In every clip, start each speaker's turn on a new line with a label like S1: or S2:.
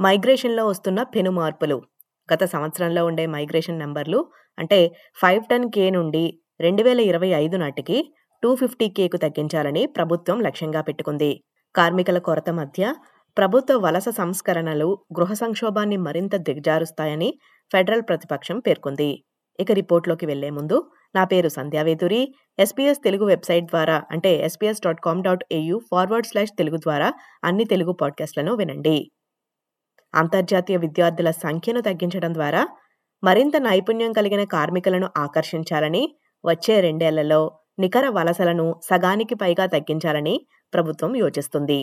S1: మైగ్రేషన్‌లో వస్తున్న పెను మార్పులు. గత సంవత్సరంలో ఉండే మైగ్రేషన్ నెంబర్లు అంటే 510 కే నుండి 2025 నాటికి 250 కేకు తగ్గించాలని ప్రభుత్వం లక్ష్యంగా పెట్టుకుంది. కార్మికుల కొరత మధ్య ప్రభుత్వ వలస సంస్కరణలు గృహ సంక్షోభాన్ని మరింత దిగజారుస్తాయని ఫెడరల్ ప్రతిపక్షం పేర్కొంది. ఇక రిపోర్ట్‌లోకి వెళ్ళే ముందు నా పేరు సంధ్యావేదూరి. ఎస్పీఎస్ తెలుగు వెబ్‌సైట్ ద్వారా అంటే SBS dot com dot AU forward slash Telugu ద్వారా అన్ని తెలుగు పాడ్‌కాస్ట్‌లను వినండి. అంతర్జాతీయ విద్యార్థుల సంఖ్యను తగ్గించడం ద్వారా మరింత నైపుణ్యం కలిగిన కార్మికులను ఆకర్షించాలని వచ్చే రెండేళ్ళలో నికర వలసలను సగానికి పైగా తగ్గించాలని ప్రభుత్వం యోచిస్తుంది.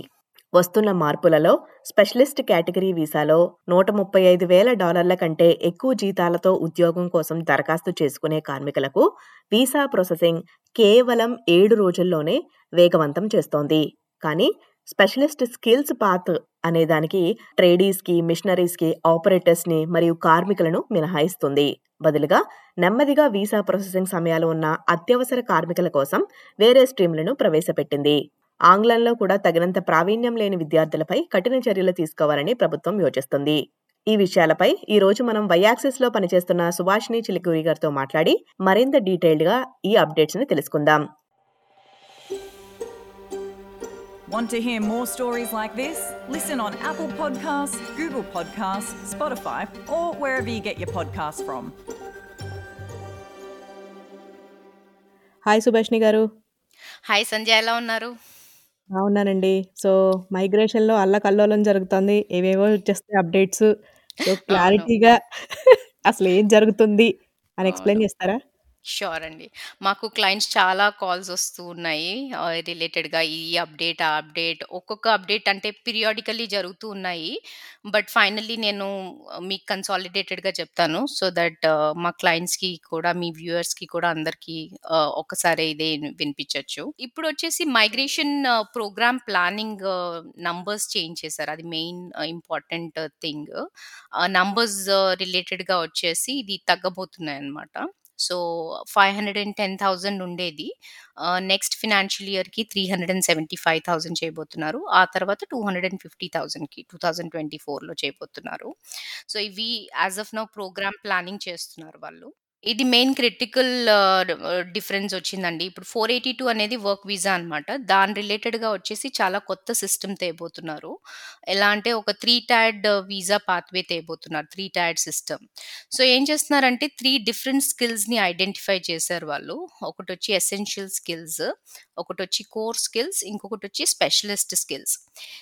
S1: వస్తున్న మార్పులలో స్పెషలిస్ట్ కేటగిరీ వీసాలో $135,000 కంటే ఎక్కువ జీతాలతో ఉద్యోగం కోసం దరఖాస్తు చేసుకునే కార్మికులకు వీసా ప్రాసెసింగ్ కేవలం ఏడు రోజుల్లోనే వేగవంతం చేస్తోంది. కానీ స్పెషలిస్ట్ స్కిల్స్ పాత్ అనే దానికి ట్రేడీస్‌కి, మిషనరీస్‌కి, ఆపరేటర్స్‌ని మరియు కార్మికులను మినహాయిస్తుంది. బదులుగా నెమ్మదిగా వీసా ప్రాసెసింగ్ సమయాలు ఉన్న అత్యవసర కార్మికుల కోసం వేరే స్ట్రీమ్‌లను ప్రవేశపెట్టింది. ఆంగ్లంలో కూడా తగినంత ప్రావీణ్యం లేని విద్యార్థులపై కఠిన చర్యలు తీసుకోవాలని ప్రభుత్వం యోచిస్తుంది. ఈ విషయాలపై ఈ రోజు మనం వైయాక్సిస్లో పనిచేస్తున్న సుభాషిణి చిలికూరి గారితో మాట్లాడి మరింత డీటెయిల్డ్‌గా ఈ అప్డేట్స్‌ని తెలుసుకుందాం.
S2: Want to hear more stories like this? Listen on Apple Podcasts, Google Podcasts, Spotify, or wherever you get your podcasts from.
S1: Hi Subhashini గారు.
S3: హాయ్ సంధ్య ఎలా ఉన్నారు?
S1: బాగున్నానండి. సో మైగ్రేషన్‌లో అల్లకల్లోలం జరుగుతోంది. ఏవేవో వచ్చేస్తాయి అప్డేట్స్. సో. క్లారిటీగా అసలు ఏం జరుగుతుంది అని ఎక్స్‌ప్లెయిన్. చేస్తారా?
S3: ష్యూర్ అండి. మాకు క్లయింట్స్ చాలా కాల్స్ వస్తూ ఉన్నాయి. ఆహ్, రిలేటెడ్‌గా ఈ అప్డేట్, ఆ అప్డేట్ ఒక్కొక్క అప్డేట్ అంటే పీరియాడికల్లీ జరుగుతూ ఉన్నాయి. బట్ ఫైనల్లీ నేను మీకు కన్సాలిడేటెడ్‌గా చెప్తాను. సో దట్ మా క్లయింట్స్‌కి కూడా, మీ వ్యూయర్స్‌కి కూడా అందరికీ ఆహ్, ఒక్కసారే ఇదే వినిపించొచ్చు. ఇప్పుడొచ్చేసి migration program planning numbers change చేశారు. అది మెయిన్ ఇంపార్టెంట్ థింగ్. ఆ నంబర్స్ రిలేటెడ్‌గా వచ్చేసి ఇది తగ్గబోతున్నాయన్నమాట. So five hundred and ten thousand ఉండేది. నెక్స్ట్ ఫినాన్షియల్ ఇయర్కి three hundred and seventy five thousand చేయబోతున్నారు. ఆ తర్వాత టూ హండ్రెడ్ అండ్ ఫిఫ్టీ థౌజండ్కి టూ థౌజండ్ ట్వంటీ ఫోర్లో చేయబోతున్నారు. సో ఇవి as of now program planning చేస్తున్నారు వాళ్ళు. ఇది మెయిన్ క్రిటికల్ డిఫరెన్స్ వచ్చిందండి. ఇప్పుడు 482 అనేది వర్క్ వీసా అన్నమాట. దాని రిలేటెడ్‌గా వచ్చేసి చాలా కొత్త సిస్టమ్ తేబోతున్నారు. ఎలా అంటే ఒక 3 ట్యాడ్ వీసా పాత్‌వే తేబోతున్నారు. 3 టైర్డ్ సిస్టమ్. సో ఏం చేస్తున్నారంటే 3 డిఫరెంట్ స్కిల్స్‌ని ఐడెంటిఫై చేశారు వాళ్ళు. ఒకటొచ్చి ఎసెన్షియల్ స్కిల్స్, ఒకటొచ్చి కోర్ స్కిల్స్, ఇంకొకటొచ్చి స్పెషలిస్ట్ స్కిల్స్.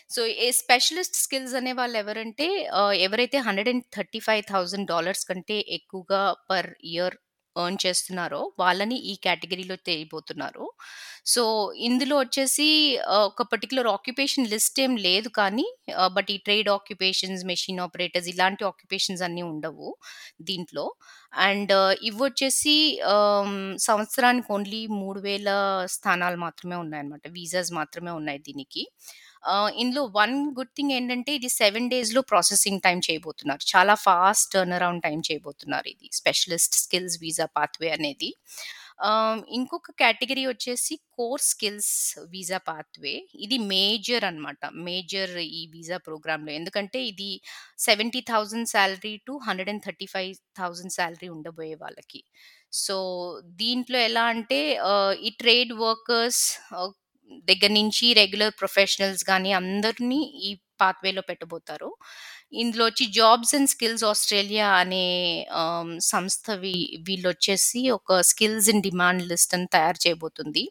S3: సో ఈ స్పెషలిస్ట్ స్కిల్స్ అనే వాళ్ళు ఎవరంటే ఆహ్, ఎవరైతే $135,000 కంటే ఎక్కువగా పర్ ఇయర్ ఎర్న్ చేస్తున్నారో వాళ్ళని ఈ కేటగిరీలో తేబోతున్నారు. సో ఇందులో వచ్చేసి ఒక పర్టికులర్ ఆక్యుపేషన్ లిస్ట్ ఏం లేదు కానీ బట్ ఈ ట్రేడ్ ఆక్యుపేషన్స్, మెషిన్ ఆపరేటర్స్ ఇలాంటి ఆక్యుపేషన్స్ అన్నీ ఉండవు దీంట్లో. అండ్ ఇవి వచ్చేసి సంవత్సరానికి ఓన్లీ మూడు వేల స్థానాలు మాత్రమే ఉన్నాయన్నమాట. వీసాస్ మాత్రమే ఉన్నాయి దీనికి. ఇందులో వన్ గుడ్ థింగ్ ఏంటంటే ఇది సెవెన్ డేస్‌లో ప్రాసెసింగ్ టైమ్ చేయబోతున్నారు. చాలా ఫాస్ట్ టర్న్ అరౌండ్ టైం చేయబోతున్నారు ఇది. స్పెషలిస్ట్ స్కిల్స్ వీసా పాత్‌వే అనేది. ఇంకొక కేటగిరీ వచ్చేసి కోర్ స్కిల్స్ వీసా పాత్‌వే. ఇది మేజర్ అన్నమాట. మేజర్ ఈ వీసా ప్రోగ్రాంలో ఎందుకంటే ఇది seventy thousand salary to hundred and thirty five thousand salary ఉండబోయే వాళ్ళకి. సో దీంట్లో ఎలా అంటే ఈ ట్రేడ్ వర్కర్స్ దగ్గర నుంచి రెగ్యులర్ ప్రొఫెషనల్స్ కానీ అందరినీ ఈ పాత్‌వేలో పెట్టబోతారు. ఇందులో వచ్చి జాబ్స్ అండ్ స్కిల్స్ ఆస్ట్రేలియా అనే సంస్థ వీ వీళ్ళొచ్చేసి ఒక స్కిల్స్ ఇన్ డిమాండ్ లిస్ట్ అని తయారు చేయబోతుంది.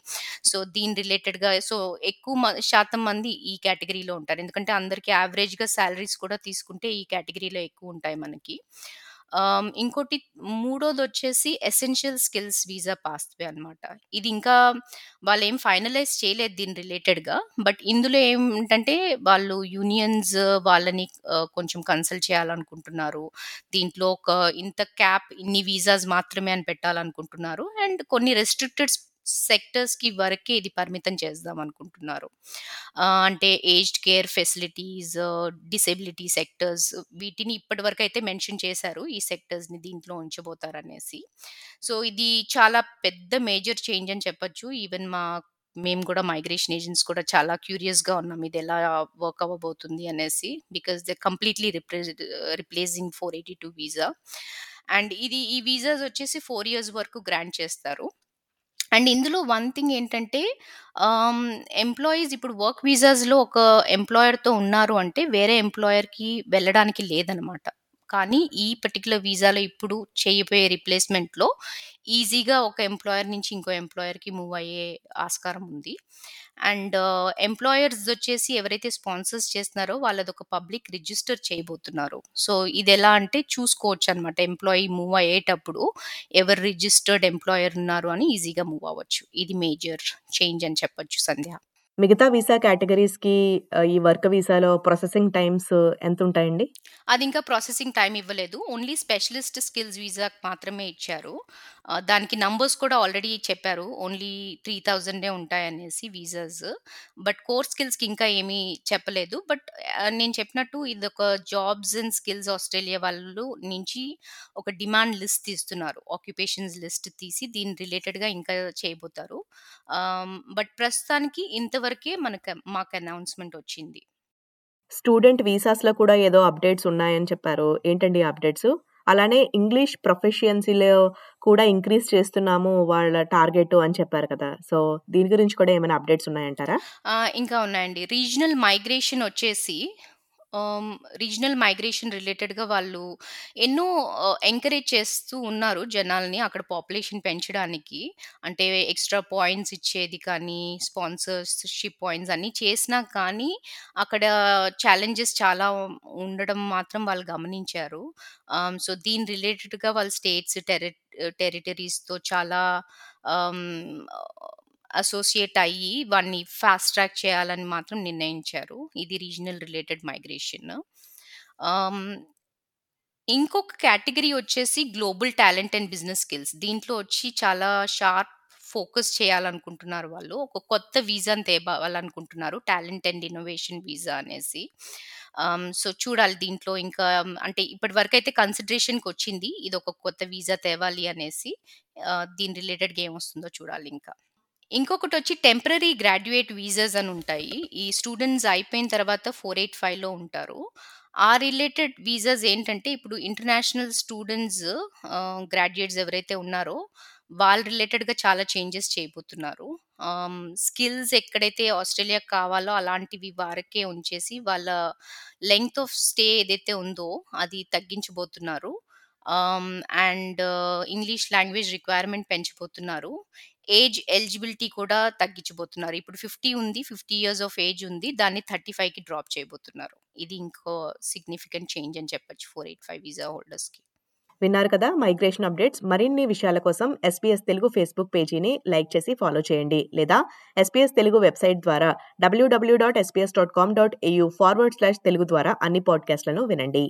S3: సో దీని రిలేటెడ్‌గా సో ఎక్కువ మ శాతం మంది ఈ కేటగిరీలో ఉంటారు. ఎందుకంటే అందరికీ యావరేజ్‌గా శాలరీస్ కూడా తీసుకుంటే ఈ కేటగిరీలో ఎక్కువ ఉంటాయి మనకి. ఆహ్, ఇంకోటి మూడోదొచ్చేసి ఎసెన్షియల్ స్కిల్స్ వీసా పాస్వే అనమాట ఇది ఇంకా వాళ్ళేం ఫైనలైజ్ చేయలేదు దీని రిలేటెడ్‌గా. బట్ ఇందులో ఏమిటంటే వాళ్ళు యూనియన్స్ వాళ్ళని ఆహ్, కొంచెం కన్సల్ట్ చేయాలనుకుంటున్నారు. దీంట్లో ఒక ఇంత క్యాప్ ఇన్ని వీసాస్ మాత్రమే అని పెట్టాలనుకుంటున్నారు. అండ్ కొన్ని రెస్ట్రిక్టెడ్ సెక్టర్స్‌కి వరకే ఇది పరిమితం చేద్దాం అనుకుంటున్నారు. అంటే aged care facilities, disability sectors వీటిని ఇప్పటివరకైతే మెన్షన్ చేశారు. ఈ సెక్టర్స్‌ని దీంట్లో ఉంచబోతారనేసి. సో ఇది చాలా పెద్ద మేజర్ చేంజ్ అని చెప్పొచ్చు. ఈవెన్ మా మేము కూడా మైగ్రేషన్ ఏజెంట్స్ కూడా చాలా క్యూరియస్‌గా ఉన్నాం. ఇది ఎలా వర్క్ అవ్వబోతుంది అనేసి. Because they completely replay replacing 482 visa. And ఇది ఈ వీసాస్ వచ్చేసి ఫోర్ ఇయర్స్ వరకు గ్రాంట్ చేస్తారు. అండ్ ఇందులో వన్ థింగ్ ఏంటంటే ఎంప్లాయీస్ ఇప్పుడు వర్క్ వీసాస్‌లో ఒక ఎంప్లాయర్‌తో ఉన్నారు అంటే వేరే ఎంప్లాయర్‌కి వెళ్ళడానికి లేదనమాట. కానీ ఈ పర్టిక్యులర్ వీసాలో ఇప్పుడు చేయబోయే రిప్లేస్‌మెంట్‌లో ఈజీగా ఒక ఎంప్లాయర్ నుంచి ఇంకో ఎంప్లాయర్‌కి మూవ్ అయ్యే ఆస్కారం ఉంది. అండ్ ఎంప్లాయర్స్ వచ్చేసి ఎవరైతే స్పాన్సర్స్ చేస్తున్నారో వాళ్ళదొక పబ్లిక్ రిజిస్టర్ చేయబోతున్నారు. సో ఇదెలా అంటే చూసుకోవచ్చనమాట. ఎంప్లాయీ మూవ్ అయ్యేటప్పుడు ఎవరు రిజిస్టర్డ్ ఎంప్లాయర్ ఉన్నారు అని ఈజీగా మూవ్ అవ్వచ్చు. ఇది మేజర్ చేంజ్ అని చెప్పొచ్చు సంధ్య.
S1: మిగతా వీసా కేటగరీస్‌కి ఆహ్, ఈ వర్క్ వీసాలో ప్రాసెసింగ్ టైమ్స్ ఎంతుంటాయండి?
S3: అది ఇంకా ప్రాసెసింగ్ టైమ్ ఇవ్వలేదు. ఓన్లీ స్పెషలిస్ట్ స్కిల్స్ వీసాకి మాత్రమే ఇచ్చారు. దానికి నంబర్స్ కూడా ఆల్రెడీ చెప్పారు. ఓన్లీ 3000 ఉంటాయనేసి వీసాస్. బట్ కోర్ స్కిల్స్‌కి ఇంకా ఏమీ చెప్పలేదు. బట్ నేను చెప్పినట్టు ఇది ఒక జాబ్స్ అండ్ స్కిల్స్ ఆస్ట్రేలియా వాళ్ళు నుంచి ఒక డిమాండ్ లిస్ట్ తీస్తున్నారు. ఆక్యుపేషన్స్ లిస్ట్ తీసి దీని రిలేటెడ్‌గా ఇంకా చేయబోతారు. బట్ ప్రస్తుతానికి ఇంతవరకే మనకు మాకు అనౌన్స్‌మెంట్ వచ్చింది.
S1: స్టూడెంట్ వీసాస్‌లో కూడా ఏదో అప్డేట్స్ ఉన్నాయని చెప్పారు. ఏంటండి ఆ అప్డేట్స్? అలానే ఇంగ్లీష్ ప్రొఫెషియన్సీలో కూడా ఇంక్రీజ్ చేస్తున్నాము వాళ్ళ టార్గెట్ అని చెప్పారు కదా! సో దీని గురించి కూడా ఏమైనా అప్డేట్స్ ఉన్నాయంటారా?
S3: ఇంకా ఉన్నాయండి. రీజనల్ మైగ్రేషన్ వచ్చేసి ఆహ్, రీజనల్ మైగ్రేషన్ రిలేటెడ్‌గా వాళ్ళు ఎన్నో ఆహ్, ఎంకరేజ్ చేస్తూ ఉన్నారు జనాల్ని అక్కడ పాపులేషన్ పెంచడానికి. అంటే ఎక్స్‌ట్రా పాయింట్స్ ఇచ్చేది కానీ, స్పాన్సర్‌షిప్ పాయింట్స్ అన్నీ చేసినా కానీ, అక్కడ ఛాలెంజెస్ చాలా ఉండడం మాత్రం వాళ్ళు గమనించారు. ఆహ్, సో దీని రిలేటెడ్‌గా వాళ్ళు స్టేట్స్, టెరి టెరిటరీస్‌తో చాలా ఆహ్, అసోసియేట్ అయ్యి వాడిని ఫాస్ట్ ట్రాక్ చేయాలని మాత్రం నిర్ణయించారు. ఇది రీజనల్ రిలేటెడ్ మైగ్రేషన్. ఇంకొక కేటగిరీ వచ్చేసి global talent and business skills. దీంట్లో వచ్చి చాలా షార్ప్ ఫోకస్ చేయాలనుకుంటున్నారు వాళ్ళు. ఒక కొత్త వీజాని తేవాలనుకుంటున్నారు. టాలెంట్ అండ్ ఇన్నోవేషన్ వీజా అనేసి. సో చూడాలి దీంట్లో ఇంకా అంటే ఇప్పటి వరకు అయితే కన్సిడ్రేషన్కి వచ్చింది ఇది ఒక కొత్త వీజా తేవాలి అనేసి. దీని రిలేటెడ్‌గా ఏమొస్తుందో చూడాలి ఇంకా. ఇంకొకటి వచ్చి టెంపరరీ గ్రాడ్యుయేట్ వీసాస్ అని ఉంటాయి. ఈ స్టూడెంట్స్ అయిపోయిన తర్వాత 485లో ఉంటారు. ఆ రిలేటెడ్ వీసాస్ ఏంటంటే ఇప్పుడు ఇంటర్నేషనల్ స్టూడెంట్స్ గ్రాడ్యుయేట్స్ ఎవరైతే ఉన్నారో వాళ్ళ రిలేటెడ్‌గా చాలా చేంజెస్ చేయబోతున్నారు. స్కిల్స్ ఎక్కడైతే ఆస్ట్రేలియాకి కావాలో అలాంటివి వారికే ఉంచేసి వాళ్ళ లెంగ్త్ ఆఫ్ స్టే ఏదైతే ఉందో అది తగ్గించబోతున్నారు. ఆహ్, అండ్ ఇంగ్లీష్ లాంగ్వేజ్ రిక్వైర్మెంట్ పెంచబోతున్నారు. ఏజ్ ఎలిజిబిలిటీ కూడా తగ్గించబోతున్నారు. ఇప్పుడు 50 ఉంది. 50 ఇయర్స్ ఆఫ్ ఏజ్ ఉంది. దాన్ని 35కి డ్రాప్ చేయబోతున్నారు. ఇది ఇంకో సిగ్నిఫికెంట్ చేంజ్ అని చెప్పొచ్చు 485 వీసా హోల్డర్స్‌కి.
S1: విన్నారు కదా! Migration updates. మరిన్ని విషయాల కోసం ఎస్‌బీఎస్ తెలుగు ఫేస్‌బుక్ పేజీని లైక్ చేసి ఫాలో చేయండి. లేదా ఎస్‌బీఎస్ తెలుగు వెబ్‌సైట్ ద్వారా WWW dot SBS dot com dot AU forward slash Telugu ద్వారా అన్ని పాడ్‌కాస్ట్‌లను వినండి.